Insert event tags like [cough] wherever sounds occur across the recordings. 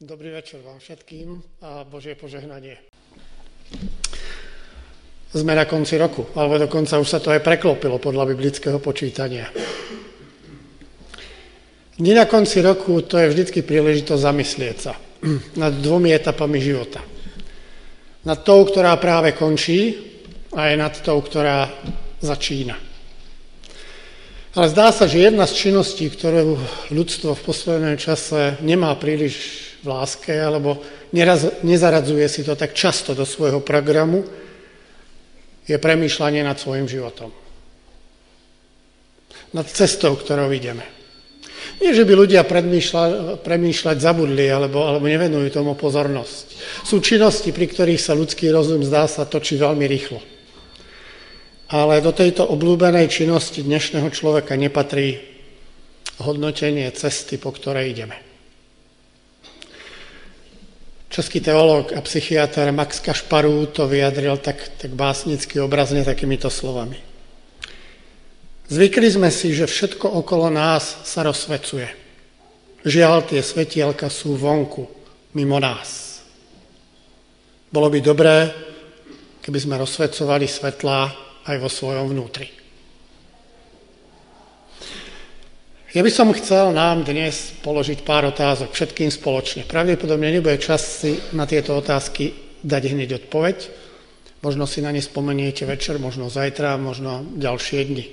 Dobrý večer vám všetkým a Božie požehnanie. Sme na konci roku, alebo dokonca už sa to aj preklopilo podľa biblického počítania. Dni na konci roku to je vždycky príležitosť zamyslieť sa [clears throat] nad dvomi etapami života. Nad tou, ktorá práve končí a aj nad tou, ktorá začína. Ale zdá sa, že jedna z činností, ktorú ľudstvo v poslednom čase nemá príliš v láske, alebo neraz, nezaradzuje si to tak často do svojho programu, je premýšľanie nad svojim životom. Nad cestou, ktorou ideme. Nie, že by ľudia premýšľať zabudli alebo, alebo nevenujú tomu pozornosť. Sú činnosti, pri ktorých sa ľudský rozum zdá sa točí veľmi rýchlo. Ale do tejto obľúbenej činnosti dnešného človeka nepatrí hodnotenie cesty, po ktorej ideme. Český teológ a psychiatr Max Kašparu to vyjadril tak, tak básnicky obrazne takýmito slovami. Zvykli sme si, že všetko okolo nás sa rozsvecuje. Žiaľ, tie svetielka sú vonku, mimo nás. Bolo by dobré, keby sme rozsvecovali svetlá aj vo svojom vnútri. Ja by som chcel nám dnes položiť pár otázok všetkým spoločne. Pravdepodobne nebude čas si na tieto otázky dať hneď odpoveď. Možno si na ne spomeniete večer, možno zajtra, možno ďalšie dni.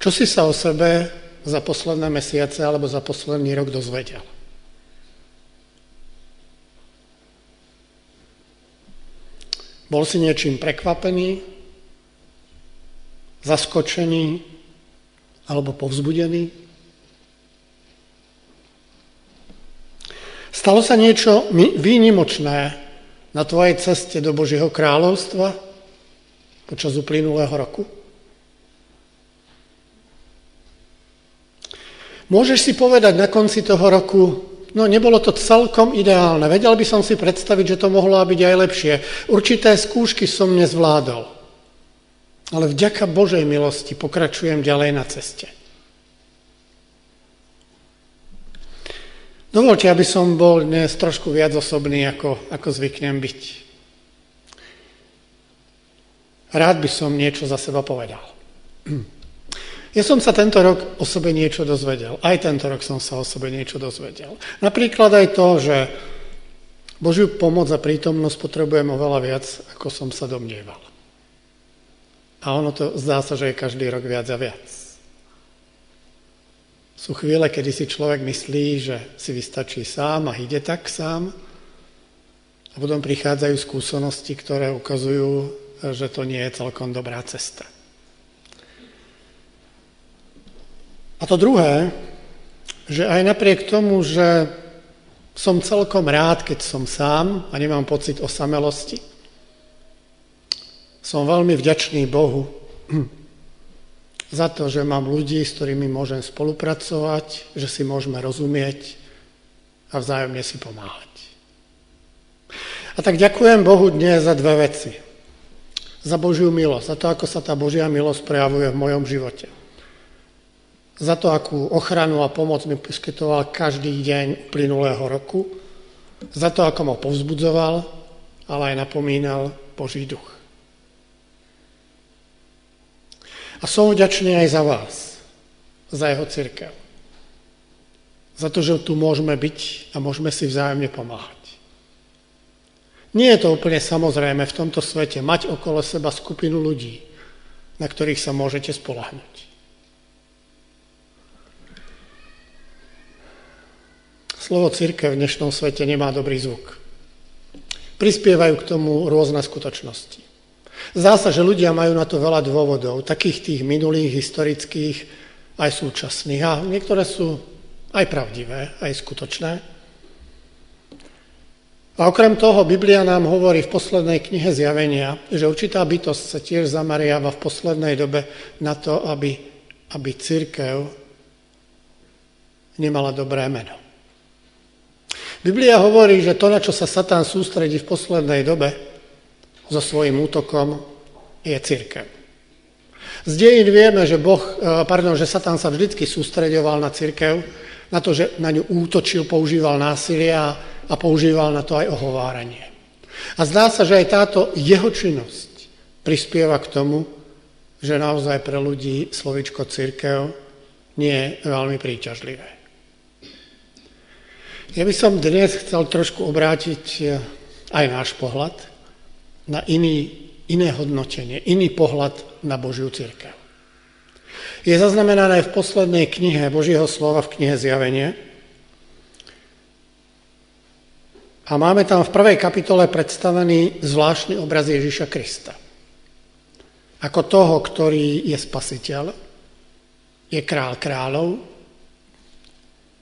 Čo si sa o sebe za posledné mesiace alebo za posledný rok dozvedel? Bol si niečím prekvapený? Zaskočený alebo povzbudený? Stalo sa niečo výnimočné na tvojej ceste do Božieho kráľovstva počas uplynulého roku? Môžeš si povedať na konci toho roku, no nebolo to celkom ideálne, vedel by som si predstaviť, že to mohlo byť aj lepšie. Určité skúšky som nezvládol ale vďaka Božej milosti pokračujem ďalej na ceste. Dovolte, aby som bol dnes trošku viac osobný, ako, ako zvyknem byť. Rád by som niečo za seba povedal. [clears throat] Ja som sa tento rok o sebe niečo dozvedel. Aj tento rok som sa o sebe niečo dozvedel. Napríklad aj to, že Božiu pomoc a prítomnosť potrebujem oveľa viac, ako som sa domnieval. A ono to zdá sa, že je každý rok viac a viac. Sú chvíle, kedy si človek myslí, že si vystačí sám a ide tak sám. A potom prichádzajú skúsenosti, ktoré ukazujú, že to nie je celkom dobrá cesta. A to druhé, že aj napriek tomu, že som celkom rád, keď som sám a nemám pocit osamelosti, som veľmi vďačný Bohu za to, že mám ľudí, s ktorými môžem spolupracovať, že si môžeme rozumieť a vzájomne si pomáhať. A tak ďakujem Bohu dnes za dve veci. Za Božiu milosť, za to, ako sa tá Božia milosť prejavuje v mojom živote. Za to, akú ochranu a pomoc mi poskytoval každý deň plynulého roku. Za to, ako ma povzbudzoval, ale aj napomínal Boží duch. A som vďačný aj za vás, za jeho církev. Za to, že tu môžeme byť a môžeme si vzájomne pomáhať. Nie je to úplne samozrejme v tomto svete mať okolo seba skupinu ľudí, na ktorých sa môžete spolahnuť. Slovo církev v dnešnom svete nemá dobrý zvuk. Prispievajú k tomu rôzne skutočnosti. Zdá sa, že ľudia majú na to veľa dôvodov, takých tých minulých, historických, aj súčasných. A niektoré sú aj pravdivé, aj skutočné. A okrem toho Biblia nám hovorí v poslednej knihe Zjavenia, že určitá bytosť sa tiež zamariava v poslednej dobe na to, aby, aby církev nemala dobré meno. Biblia hovorí, že to, na čo sa Satán sústredí v poslednej dobe, so svojím útokom je církev. Z dejín vieme, že, boh, e, pardon, že Satan sa vždycky sústreďoval na církev, na to, že na ňu útočil, používal násilie a, a používal na to aj ohováranie. A zdá sa, že aj táto jeho činnosť prispieva k tomu, že naozaj pre ľudí slovičko církev nie je veľmi príťažlivé. Ja by som dnes chcel trošku obrátiť eh, aj náš pohľad na iný, iné hodnotenie, iný pohľad na Božiu církev je zaznamenané v poslednej knihe Božieho slova v knihe Zjavenie. A máme tam v prvej kapitole predstavený zvláštny obraz Ježiša Krista. Ako toho, ktorý je spasiteľ, je král kráľov,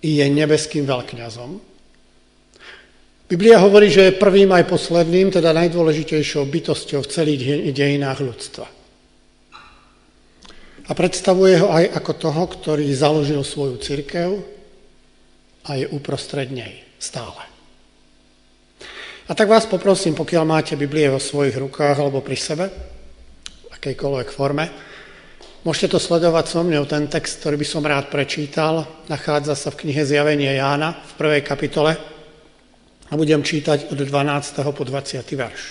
je nebeským veľkňazom. Biblia hovorí, že je prvým aj posledným, teda najdôležitejšou bytosťou v celých dejinách ľudstva. A predstavuje ho aj ako toho, ktorý založil svoju církev a je uprostred nej stále. A tak vás poprosím, pokiaľ máte Biblie vo svojich rukách alebo pri sebe, v akejkoľvek forme, môžete to sledovať so mnou, ten text, ktorý by som rád prečítal, nachádza sa v knihe Zjavenie Jána v prvej kapitole a budem čítať od 12. po 20. verš.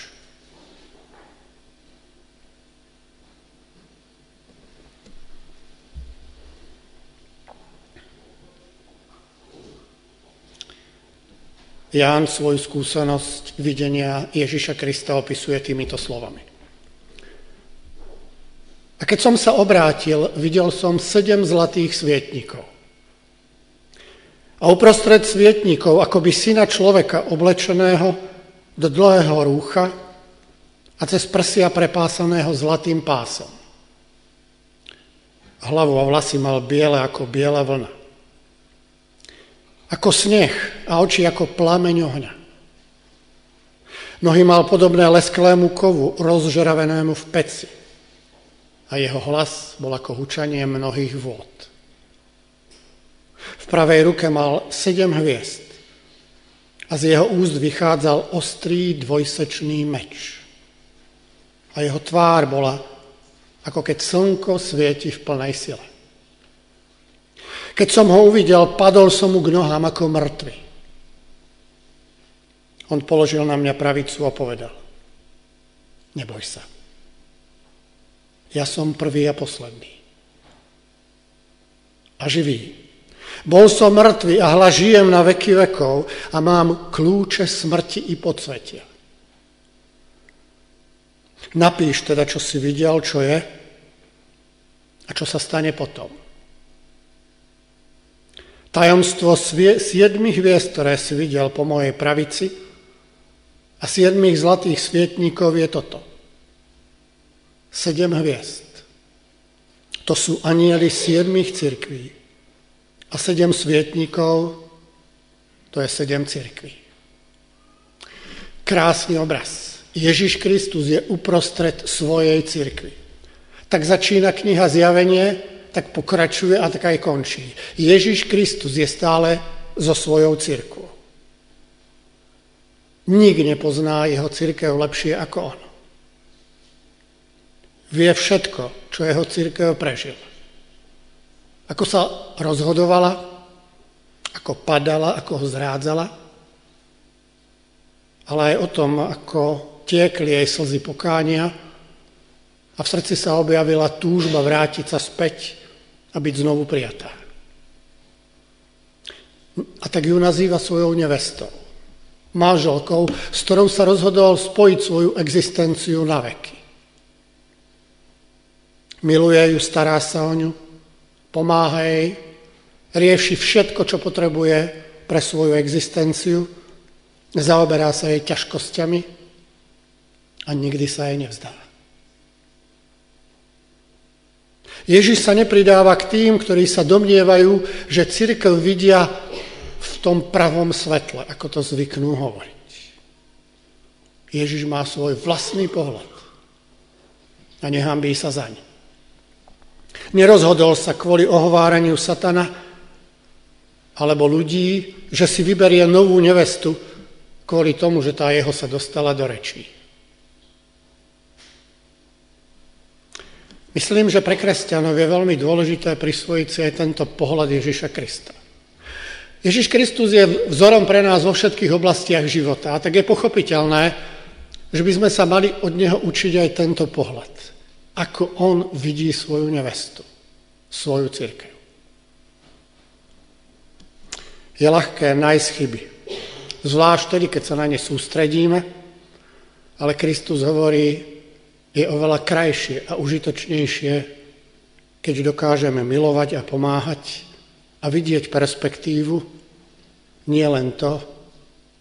Ján svoju skúsenosť videnia Ježiša Krista opisuje týmito slovami. A keď som sa obrátil, videl som sedem zlatých svietnikov. A uprostred svietnikov, by syna človeka oblečeného do dlhého rúcha a cez prsia prepásaného zlatým pásom. Hlavu a vlasy mal biele ako biela vlna ako sneh a oči ako plameň ohňa. Nohy mal podobné lesklému kovu, rozžravenému v peci. A jeho hlas bol ako hučanie mnohých vôd. V pravej ruke mal sedem hviezd a z jeho úst vychádzal ostrý dvojsečný meč. A jeho tvár bola, ako keď slnko svieti v plnej sile. Keď som ho uvidel, padol som mu k nohám ako mŕtvy. On položil na mňa pravicu a povedal, neboj sa. Ja som prvý a posledný. A živý. Bol som mŕtvý a hla žijem na veky vekov a mám kľúče smrti i podsvetia. Napíš teda, čo si videl, čo je a čo sa stane potom. Tajomstvo siedmých hviezd, ktoré si videl po mojej pravici a siedmých zlatých svietníkov je toto. Sedem hviezd. To sú anieli siedmých cirkví. A sedem svietníkov, to je sedem cirkví. Krásny obraz. Ježiš Kristus je uprostred svojej cirkvi. Tak začína kniha Zjavenie, tak pokračuje a tak aj končí. Ježiš Kristus je stále so svojou církvou. Nik nepozná jeho církev lepšie ako on. Vie všetko, čo jeho církev prežil. Ako sa rozhodovala, ako padala, ako ho zrádzala, ale aj o tom, ako tiekli jej slzy pokánia a v srdci sa objavila túžba vrátiť sa späť a byť znovu prijatá. A tak ju nazýva svojou nevestou, manželkou, s ktorou sa rozhodol spojiť svoju existenciu na veky. Miluje ju, stará sa o ňu, pomáha jej, rieši všetko, čo potrebuje pre svoju existenciu, zaoberá sa jej ťažkosťami a nikdy sa jej nevzdá. Ježiš sa nepridáva k tým, ktorí sa domnievajú, že církev vidia v tom pravom svetle, ako to zvyknú hovoriť. Ježiš má svoj vlastný pohľad a nehambí sa zaň. Nerozhodol sa kvôli ohováraniu satana alebo ľudí, že si vyberie novú nevestu kvôli tomu, že tá jeho sa dostala do rečí. Myslím, že pre kresťanov je veľmi dôležité prisvojiť si aj tento pohľad Ježiša Krista. Ježiš Kristus je vzorom pre nás vo všetkých oblastiach života. A tak je pochopiteľné, že by sme sa mali od neho učiť aj tento pohľad. Ako on vidí svoju nevestu, svoju církev. Je ľahké nájsť chyby. Zvlášť tedy, keď sa na ne sústredíme, ale Kristus hovorí, je oveľa krajšie a užitočnejšie, keď dokážeme milovať a pomáhať a vidieť perspektívu, nie len to,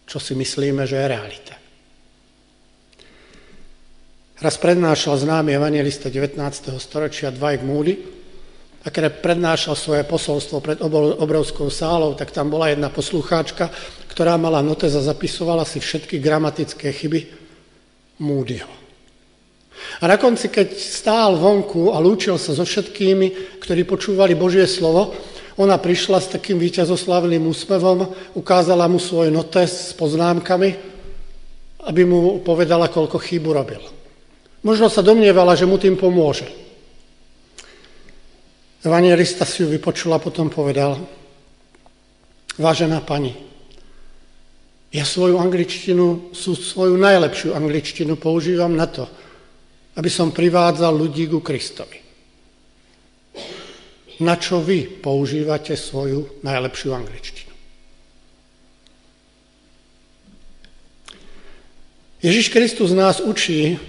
čo si myslíme, že je realita. Raz prednášal známy evangelista 19. storočia Dwight Moody a keď prednášal svoje posolstvo pred obrovskou sálou, tak tam bola jedna poslucháčka, ktorá mala notes a zapisovala si všetky gramatické chyby Moodyho. A na konci, keď stál vonku a lúčil sa so všetkými, ktorí počúvali Božie slovo, ona prišla s takým víťazoslavným úsmevom, ukázala mu svoj notes s poznámkami, aby mu povedala, koľko chybu robil. Možno sa domnievala, že mu tým pomôže. Evangelista si ju vypočula a potom povedal, vážená pani, ja svoju angličtinu, svoju najlepšiu angličtinu používam na to, aby som privádzal ľudí ku Kristovi na čo vy používate svoju najlepšiu angličtinu. Ježiš Kristus nás učí,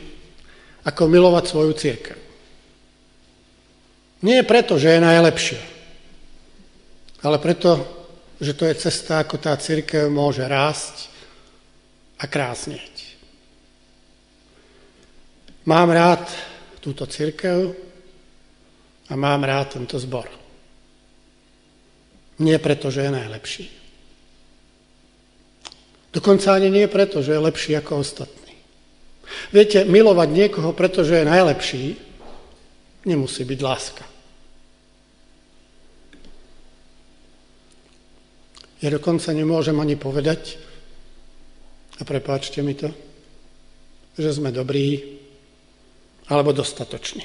ako milovať svoju církev. Nie preto, že je najlepšia, ale preto, že to je cesta, ako tá církev môže rásť a krásnieť. Mám rád túto církev, a mám rád tento zbor. Nie preto, že je najlepší. Dokonca ani nie preto, že je lepší ako ostatní. Viete, milovať niekoho, pretože je najlepší, nemusí byť láska. Ja dokonca nemôžem ani povedať, a prepáčte mi to, že sme dobrí alebo dostatoční.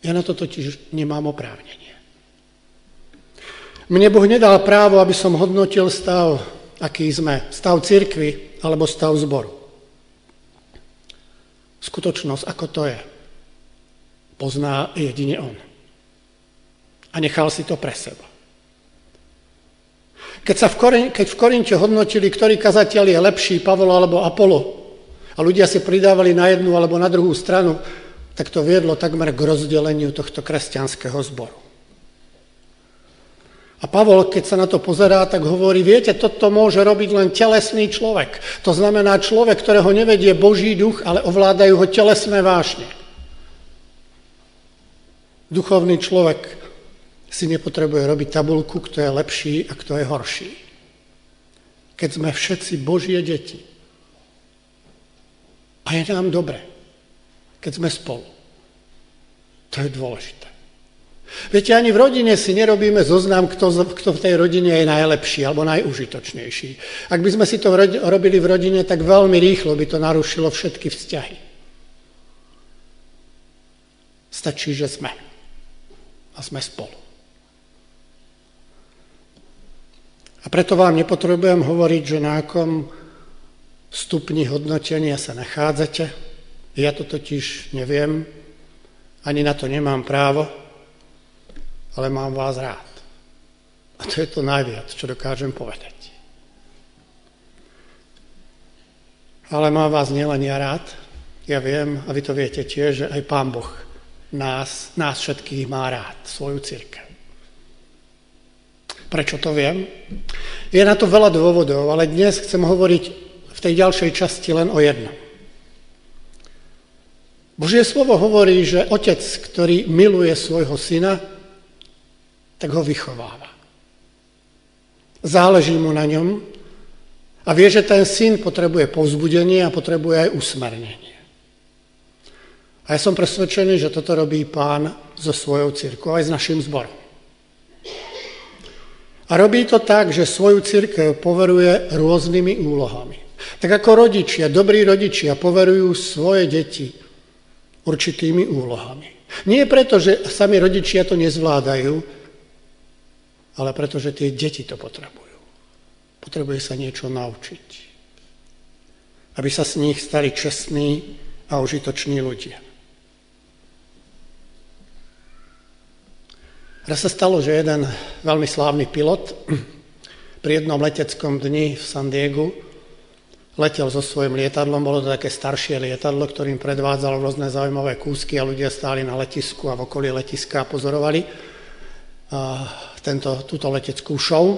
Ja na to totiž nemám oprávnenie. Mne Boh nedal právo, aby som hodnotil stav, aký sme, stav cirkvy alebo stav zboru. Skutočnosť, ako to je, pozná jedine On. A nechal si to pre seba. Keď, sa v Korin- keď v Korinte hodnotili, ktorý kazateľ je lepší, Pavol alebo Apollo, a ľudia si pridávali na jednu alebo na druhú stranu, tak to viedlo takmer k rozdeleniu tohto kresťanského zboru. A Pavol, keď sa na to pozerá, tak hovorí, viete, toto môže robiť len telesný človek. To znamená človek, ktorého nevedie Boží duch, ale ovládajú ho telesné vášne. Duchovný človek si nepotrebuje robiť tabulku, kto je lepší a kto je horší. Keď sme všetci Božie deti a je nám dobre, keď sme spolu. To je dôležité. Viete, ani v rodine si nerobíme zoznam, kto, kto v tej rodine je najlepší alebo najužitočnejší. Ak by sme si to robili v rodine, tak veľmi rýchlo by to narušilo všetky vzťahy. Stačí, že sme. A sme spolu. A preto vám nepotrebujem hovoriť, že na akom stupni hodnotenia sa nachádzate, ja to totiž neviem, ani na to nemám právo, ale mám vás rád. A to je to najviac, čo dokážem povedať. Ale mám vás nielen ja rád, ja viem, a vy to viete tiež, že aj Pán Boh nás, nás všetkých má rád, svoju církev. Prečo to viem? Je na to veľa dôvodov, ale dnes chcem hovoriť v tej ďalšej časti len o jednom. Božie slovo hovorí, že otec, ktorý miluje svojho syna, tak ho vychováva. Záleží mu na ňom a vie, že ten syn potrebuje povzbudenie a potrebuje aj usmernenie. A ja som presvedčený, že toto robí pán so svojou církou, aj s našim zborom. A robí to tak, že svoju církev poveruje rôznymi úlohami. Tak ako rodičia, dobrí rodičia poverujú svoje deti určitými úlohami. Nie preto, že sami rodičia to nezvládajú, ale pretože tie deti to potrebujú. Potrebuje sa niečo naučiť. Aby sa z nich stali čestní a užitoční ľudia. Raz sa stalo, že jeden veľmi slávny pilot pri jednom leteckom dni v San Diegu letel so svojím lietadlom, bolo to také staršie lietadlo, ktorým predvádzalo rôzne zaujímavé kúsky a ľudia stáli na letisku a v okolí letiska a pozorovali a tento, túto leteckú show.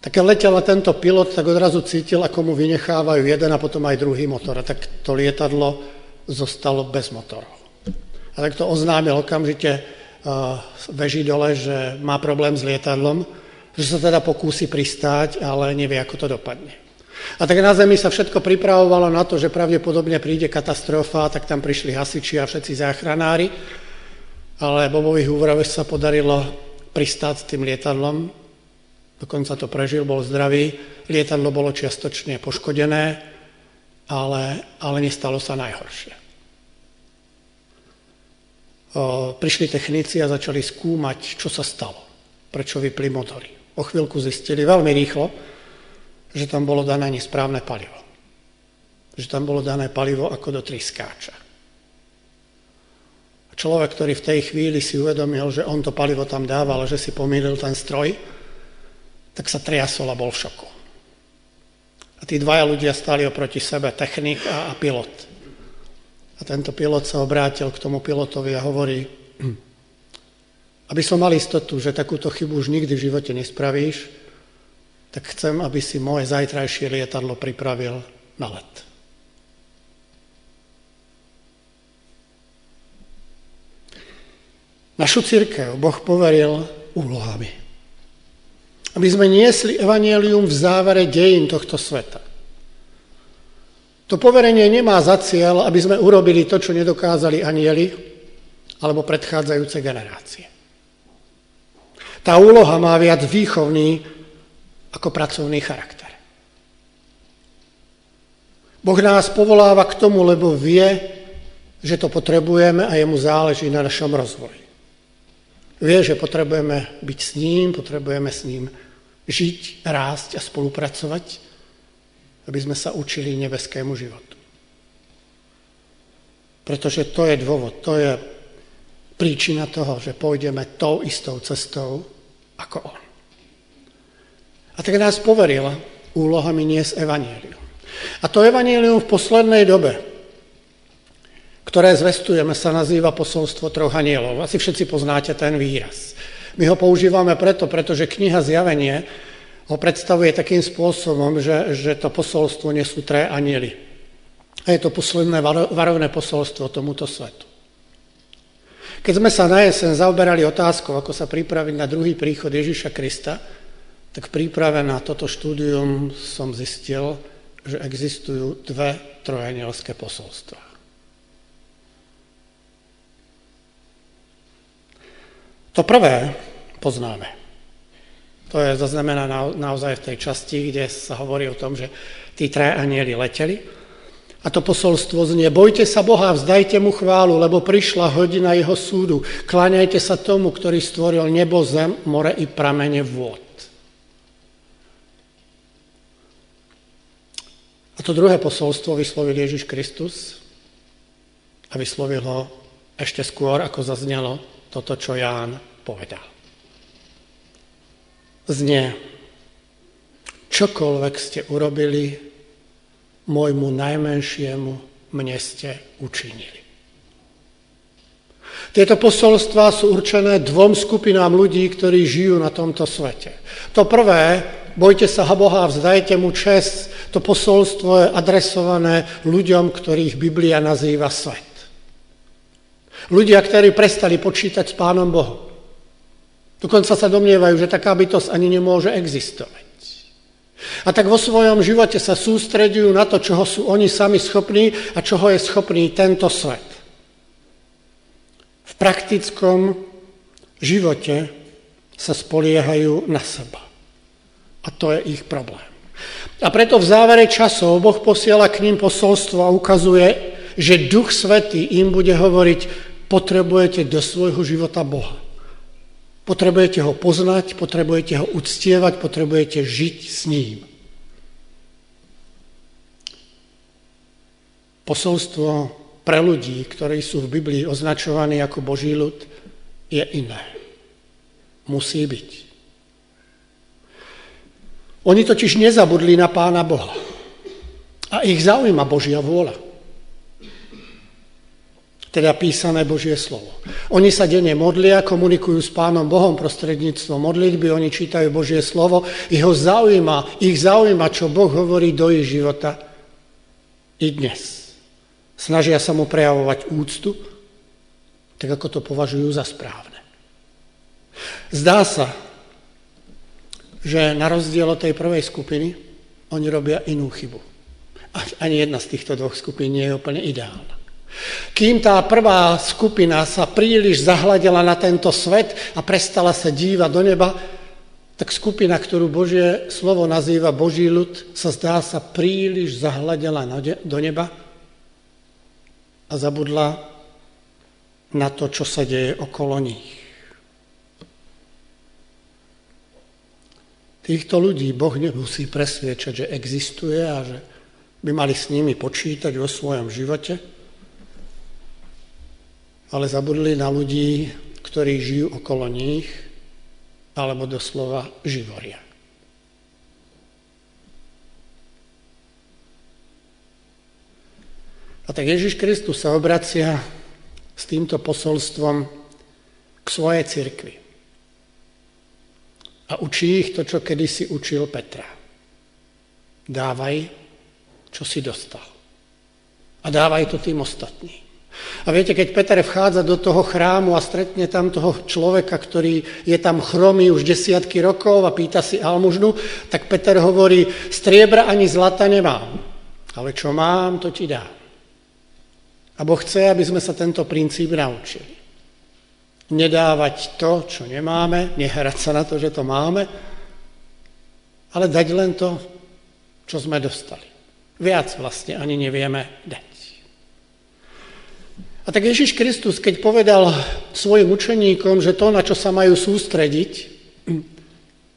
Tak keď letel tento pilot, tak odrazu cítil, ako mu vynechávajú jeden a potom aj druhý motor. A tak to lietadlo zostalo bez motorov. A tak to oznámil okamžite uh, veží dole, že má problém s lietadlom, že sa teda pokúsi pristáť, ale nevie, ako to dopadne. A tak na Zemi sa všetko pripravovalo na to, že pravdepodobne príde katastrofa, tak tam prišli hasiči a všetci záchranári, ale Bobovi Hooverovi sa podarilo pristáť s tým lietadlom, dokonca to prežil, bol zdravý, lietadlo bolo čiastočne poškodené, ale, ale nestalo sa najhoršie. O, prišli technici a začali skúmať, čo sa stalo, prečo vypli motory. O chvíľku zistili veľmi rýchlo, že tam bolo dané nesprávne palivo. Že tam bolo dané palivo ako do triskáča. Človek, ktorý v tej chvíli si uvedomil, že on to palivo tam dával, že si pomýlil ten stroj, tak sa triasol a bol v šoku. A tí dvaja ľudia stali oproti sebe, technik a, a pilot. A tento pilot sa obrátil k tomu pilotovi a hovorí, aby som mal istotu, že takúto chybu už nikdy v živote nespravíš, tak chcem, aby si moje zajtrajšie lietadlo pripravil na let. Našu církev Boh poveril úlohami. Aby sme niesli evanielium v závere dejín tohto sveta. To poverenie nemá za cieľ, aby sme urobili to, čo nedokázali anieli alebo predchádzajúce generácie. Tá úloha má viac výchovný ako pracovný charakter. Boh nás povoláva k tomu, lebo vie, že to potrebujeme a jemu záleží na našom rozvoji. Vie, že potrebujeme byť s ním, potrebujeme s ním žiť, rásť a spolupracovať, aby sme sa učili nebeskému životu. Pretože to je dôvod, to je príčina toho, že pôjdeme tou istou cestou ako on. A tak nás poverila úlohami nies evanílium. A to evanílium v poslednej dobe, ktoré zvestujeme, sa nazýva posolstvo troch anielov. Asi všetci poznáte ten výraz. My ho používame preto, pretože kniha Zjavenie ho predstavuje takým spôsobom, že, že to posolstvo nesú tre anieli. A je to posledné varovné posolstvo tomuto svetu. Keď sme sa na jesen zaoberali otázkou, ako sa pripraviť na druhý príchod Ježiša Krista, tak v príprave na toto štúdium som zistil, že existujú dve trojanielské posolstva. To prvé poznáme. To je zaznamenané naozaj v tej časti, kde sa hovorí o tom, že tí traja anieli leteli. A to posolstvo znie, bojte sa Boha, vzdajte mu chválu, lebo prišla hodina jeho súdu. Kláňajte sa tomu, ktorý stvoril nebo, zem, more i pramene vôd. A to druhé posolstvo vyslovil Ježiš Kristus a vyslovil ho ešte skôr, ako zaznelo toto, čo Ján povedal. Znie, čokoľvek ste urobili, môjmu najmenšiemu mne ste učinili. Tieto posolstvá sú určené dvom skupinám ľudí, ktorí žijú na tomto svete. To prvé bojte sa Boha vzdajte mu čest. To posolstvo je adresované ľuďom, ktorých Biblia nazýva svet. Ľudia, ktorí prestali počítať s Pánom Bohom. Dokonca sa domnievajú, že taká bytosť ani nemôže existovať. A tak vo svojom živote sa sústredujú na to, čoho sú oni sami schopní a čoho je schopný tento svet. V praktickom živote sa spoliehajú na seba. A to je ich problém. A preto v závere časov Boh posiela k ním posolstvo a ukazuje, že Duch Svetý im bude hovoriť, potrebujete do svojho života Boha. Potrebujete ho poznať, potrebujete ho uctievať, potrebujete žiť s ním. Posolstvo pre ľudí, ktorí sú v Biblii označovaní ako Boží ľud, je iné. Musí byť. Oni totiž nezabudli na Pána Boha. A ich zaujíma Božia vôľa teda písané Božie slovo. Oni sa denne modlia, komunikujú s Pánom Bohom prostredníctvom modlitby, oni čítajú Božie slovo, ich ho zaujíma, ich zaujíma, čo Boh hovorí do ich života i dnes. Snažia sa mu prejavovať úctu, tak ako to považujú za správne. Zdá sa, že na rozdiel od tej prvej skupiny, oni robia inú chybu. Ani jedna z týchto dvoch skupín nie je úplne ideálna. Kým tá prvá skupina sa príliš zahľadila na tento svet a prestala sa dívať do neba, tak skupina, ktorú Božie slovo nazýva Boží ľud, sa zdá sa príliš zahľadila do neba a zabudla na to, čo sa deje okolo nich. Týchto ľudí Boh nemusí presviečať, že existuje a že by mali s nimi počítať vo svojom živote, ale zabudli na ľudí, ktorí žijú okolo nich, alebo doslova živoria. A tak Ježiš Kristus sa obracia s týmto posolstvom k svojej cirkvi. A učí ich to, čo kedysi učil Petra. Dávaj, čo si dostal. A dávaj to tým ostatným. A viete, keď Peter vchádza do toho chrámu a stretne tam toho človeka, ktorý je tam chromý už desiatky rokov a pýta si almužnu, tak Peter hovorí, striebra ani zlata nemám, ale čo mám, to ti dám. A Boh chce, aby sme sa tento princíp naučili. Nedávať to, čo nemáme, nehrať sa na to, že to máme, ale dať len to, čo sme dostali. Viac vlastne ani nevieme dať. A tak Ježiš Kristus, keď povedal svojim učeníkom, že to, na čo sa majú sústrediť,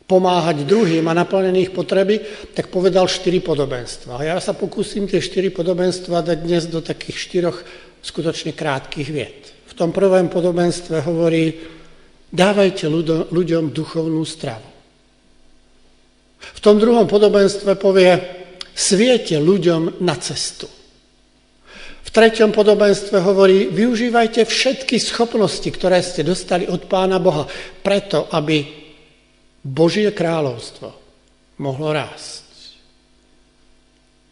pomáhať druhým a naplnených potreby, tak povedal štyri podobenstva. A ja sa pokúsim tie štyri podobenstva dať dnes do takých štyroch skutočne krátkých viet. V tom prvom podobenstve hovorí, dávajte ľuďom duchovnú stravu. V tom druhom podobenstve povie, sviete ľuďom na cestu treťom podobenstve hovorí, využívajte všetky schopnosti, ktoré ste dostali od Pána Boha, preto, aby Božie kráľovstvo mohlo rásť.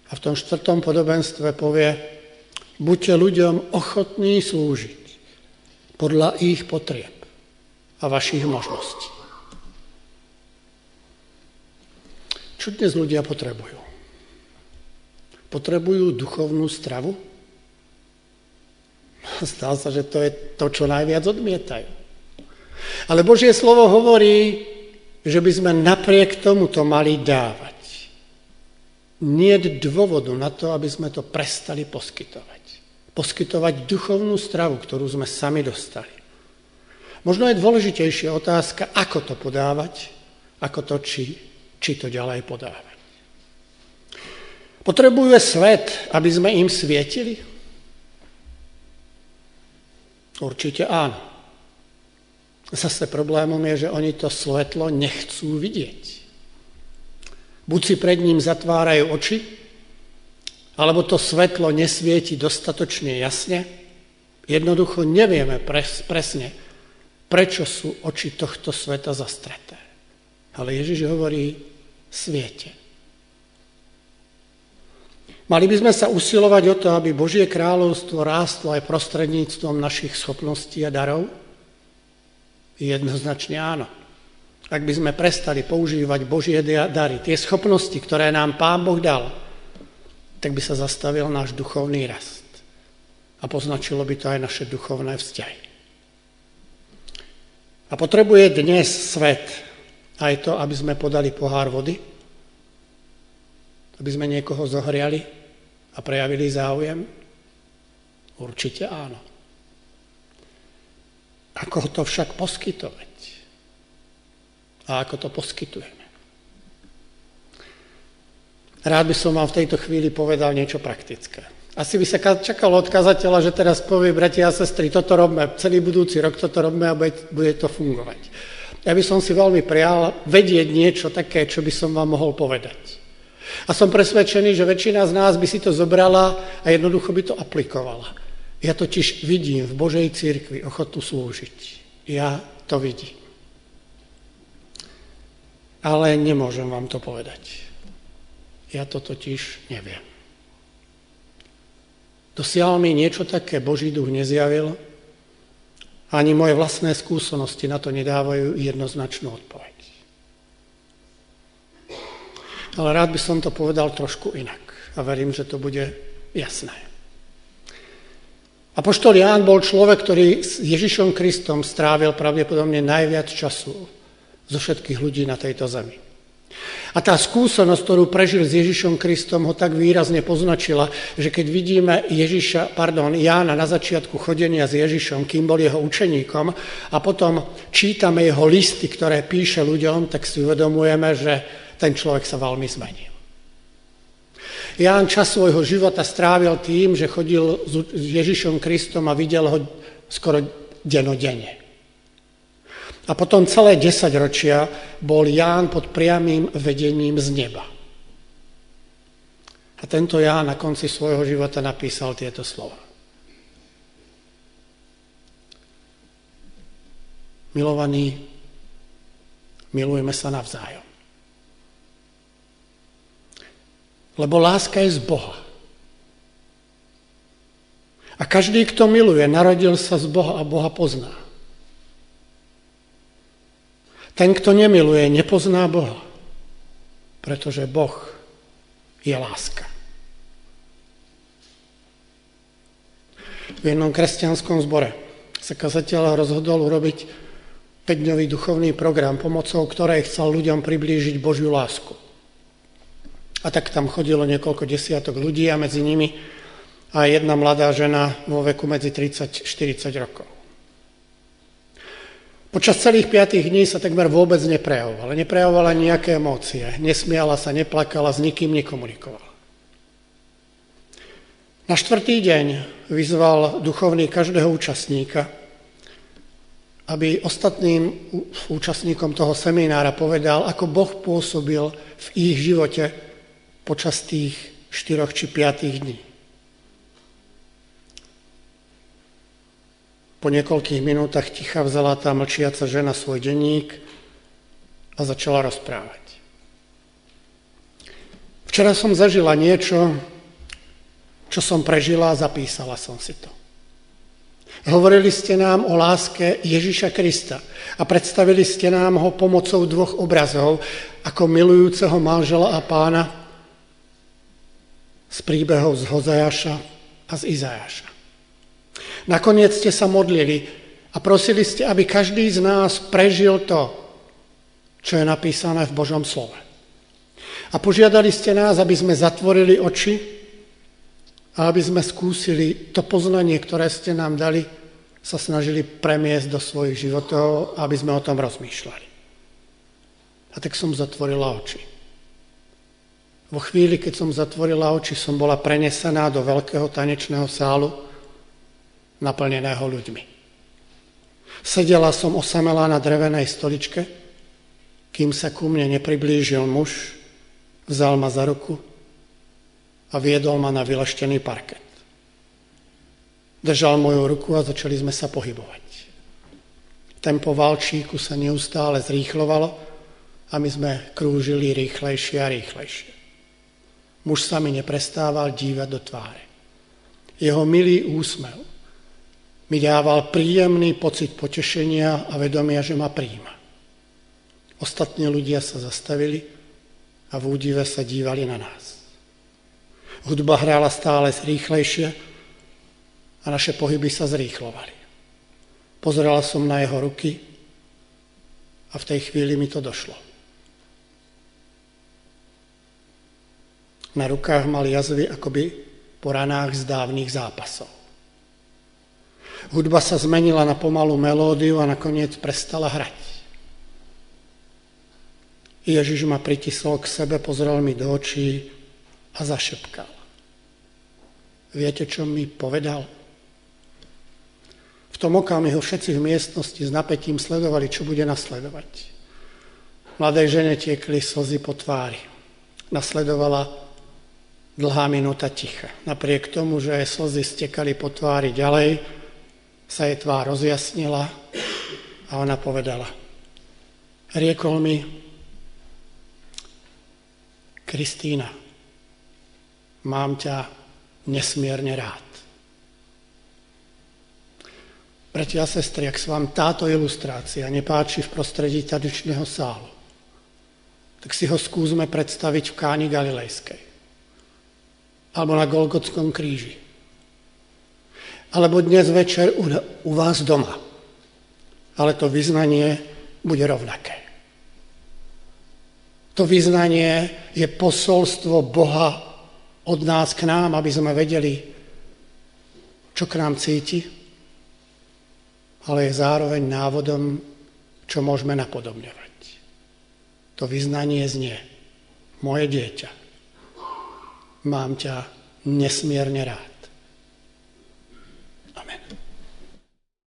A v tom štvrtom podobenstve povie, buďte ľuďom ochotní slúžiť podľa ich potrieb a vašich možností. Čo dnes ľudia potrebujú? Potrebujú duchovnú stravu? [laughs] Zdá sa, že to je to, čo najviac odmietajú. Ale Božie slovo hovorí, že by sme napriek tomuto mali dávať. Nie dôvodu na to, aby sme to prestali poskytovať. Poskytovať duchovnú stravu, ktorú sme sami dostali. Možno je dôležitejšia otázka, ako to podávať, ako to, či, či to ďalej podávať. Potrebuje svet, aby sme im svietili? Určite áno. Zase problémom je, že oni to svetlo nechcú vidieť. Buď si pred ním zatvárajú oči, alebo to svetlo nesvieti dostatočne jasne. Jednoducho nevieme pres, presne, prečo sú oči tohto sveta zastreté. Ale Ježiš hovorí, sviete. Mali by sme sa usilovať o to, aby Božie kráľovstvo rástlo aj prostredníctvom našich schopností a darov? Jednoznačne áno. Ak by sme prestali používať Božie dary, tie schopnosti, ktoré nám Pán Boh dal, tak by sa zastavil náš duchovný rast. A poznačilo by to aj naše duchovné vzťahy. A potrebuje dnes svet aj to, aby sme podali pohár vody, aby sme niekoho zohriali a prejavili záujem? Určite áno. Ako to však poskytovať? a ako to poskytujeme. Rád by som vám v tejto chvíli povedal niečo praktické. Asi by sa čakalo od kazateľa, že teraz povie, bratia a sestry, toto robme, celý budúci rok toto robme a bude, to fungovať. Ja by som si veľmi prijal vedieť niečo také, čo by som vám mohol povedať. A som presvedčený, že väčšina z nás by si to zobrala a jednoducho by to aplikovala. Ja totiž vidím v Božej církvi ochotu slúžiť. Ja to vidím. Ale nemôžem vám to povedať. Ja to totiž neviem. Dosiaľ mi niečo také Boží duch nezjavil, ani moje vlastné skúsenosti na to nedávajú jednoznačnú odpoveď. Ale rád by som to povedal trošku inak a verím, že to bude jasné. Apoštol Ján bol človek, ktorý s Ježišom Kristom strávil pravdepodobne najviac času zo všetkých ľudí na tejto zemi. A tá skúsenosť, ktorú prežil s Ježišom Kristom, ho tak výrazne poznačila, že keď vidíme Ježiša, pardon, Jána na začiatku chodenia s Ježišom, kým bol jeho učeníkom, a potom čítame jeho listy, ktoré píše ľuďom, tak si uvedomujeme, že ten človek sa veľmi zmenil. Ján čas svojho života strávil tým, že chodil s Ježišom Kristom a videl ho skoro denodenne. A potom celé desaťročia bol Ján pod priamým vedením z neba. A tento Ján na konci svojho života napísal tieto slova. Milovaní, milujeme sa navzájom. Lebo láska je z Boha. A každý, kto miluje, narodil sa z Boha a Boha pozná. Ten, kto nemiluje, nepozná Boha, pretože Boh je láska. V jednom kresťanskom zbore sa kazateľ rozhodol urobiť 5-dňový duchovný program, pomocou ktorej chcel ľuďom priblížiť Božiu lásku. A tak tam chodilo niekoľko desiatok ľudí a medzi nimi a jedna mladá žena vo veku medzi 30 40 rokov. Počas celých piatých dní sa takmer vôbec neprejavovala. Neprejavovala nejaké emócie. Nesmiala sa, neplakala, s nikým nekomunikovala. Na štvrtý deň vyzval duchovný každého účastníka, aby ostatným účastníkom toho seminára povedal, ako Boh pôsobil v ich živote počas tých štyroch či piatých dní. Po niekoľkých minútach ticha vzala tá mlčiaca žena svoj denník a začala rozprávať. Včera som zažila niečo, čo som prežila a zapísala som si to. Hovorili ste nám o láske Ježiša Krista a predstavili ste nám ho pomocou dvoch obrazov ako milujúceho manžela a pána z príbehov z Hozajaša a z Izajaša. Nakoniec ste sa modlili a prosili ste, aby každý z nás prežil to, čo je napísané v Božom slove. A požiadali ste nás, aby sme zatvorili oči a aby sme skúsili to poznanie, ktoré ste nám dali, sa snažili premiesť do svojich životov, aby sme o tom rozmýšľali. A tak som zatvorila oči. Vo chvíli, keď som zatvorila oči, som bola prenesená do veľkého tanečného sálu, naplneného ľuďmi. Sedela som osamelá na drevenej stoličke, kým sa ku mne nepriblížil muž, vzal ma za ruku a viedol ma na vyleštený parket. Držal moju ruku a začali sme sa pohybovať. Tempo valčíku sa neustále zrýchlovalo a my sme krúžili rýchlejšie a rýchlejšie. Muž sa mi neprestával dívať do tváre. Jeho milý úsmev mi dával príjemný pocit potešenia a vedomia, že ma príjma. Ostatní ľudia sa zastavili a v údive sa dívali na nás. Hudba hrála stále rýchlejšie a naše pohyby sa zrýchlovali. Pozerala som na jeho ruky a v tej chvíli mi to došlo. Na rukách mal jazvy akoby po ranách z dávnych zápasov. Hudba sa zmenila na pomalú melódiu a nakoniec prestala hrať. Ježiš ma pritisol k sebe, pozrel mi do očí a zašepkal. Viete, čo mi povedal? V tom okamihu všetci v miestnosti s napätím sledovali, čo bude nasledovať. Mladej žene tiekli slzy po tvári. Nasledovala dlhá minúta ticha. Napriek tomu, že jej slzy stekali po tvári ďalej, sa jej tvár rozjasnila a ona povedala. Riekol mi, Kristína, mám ťa nesmierne rád. Bratia a sestry, ak sa vám táto ilustrácia nepáči v prostredí tradičného sálu, tak si ho skúsme predstaviť v Káni Galilejskej. Alebo na Golgotskom kríži. Alebo dnes večer u, u vás doma. Ale to vyznanie bude rovnaké. To vyznanie je posolstvo Boha od nás k nám, aby sme vedeli, čo k nám cíti, ale je zároveň návodom, čo môžeme napodobňovať. To vyznanie znie, moje dieťa, Mám ťa nesmierne rád. Amen.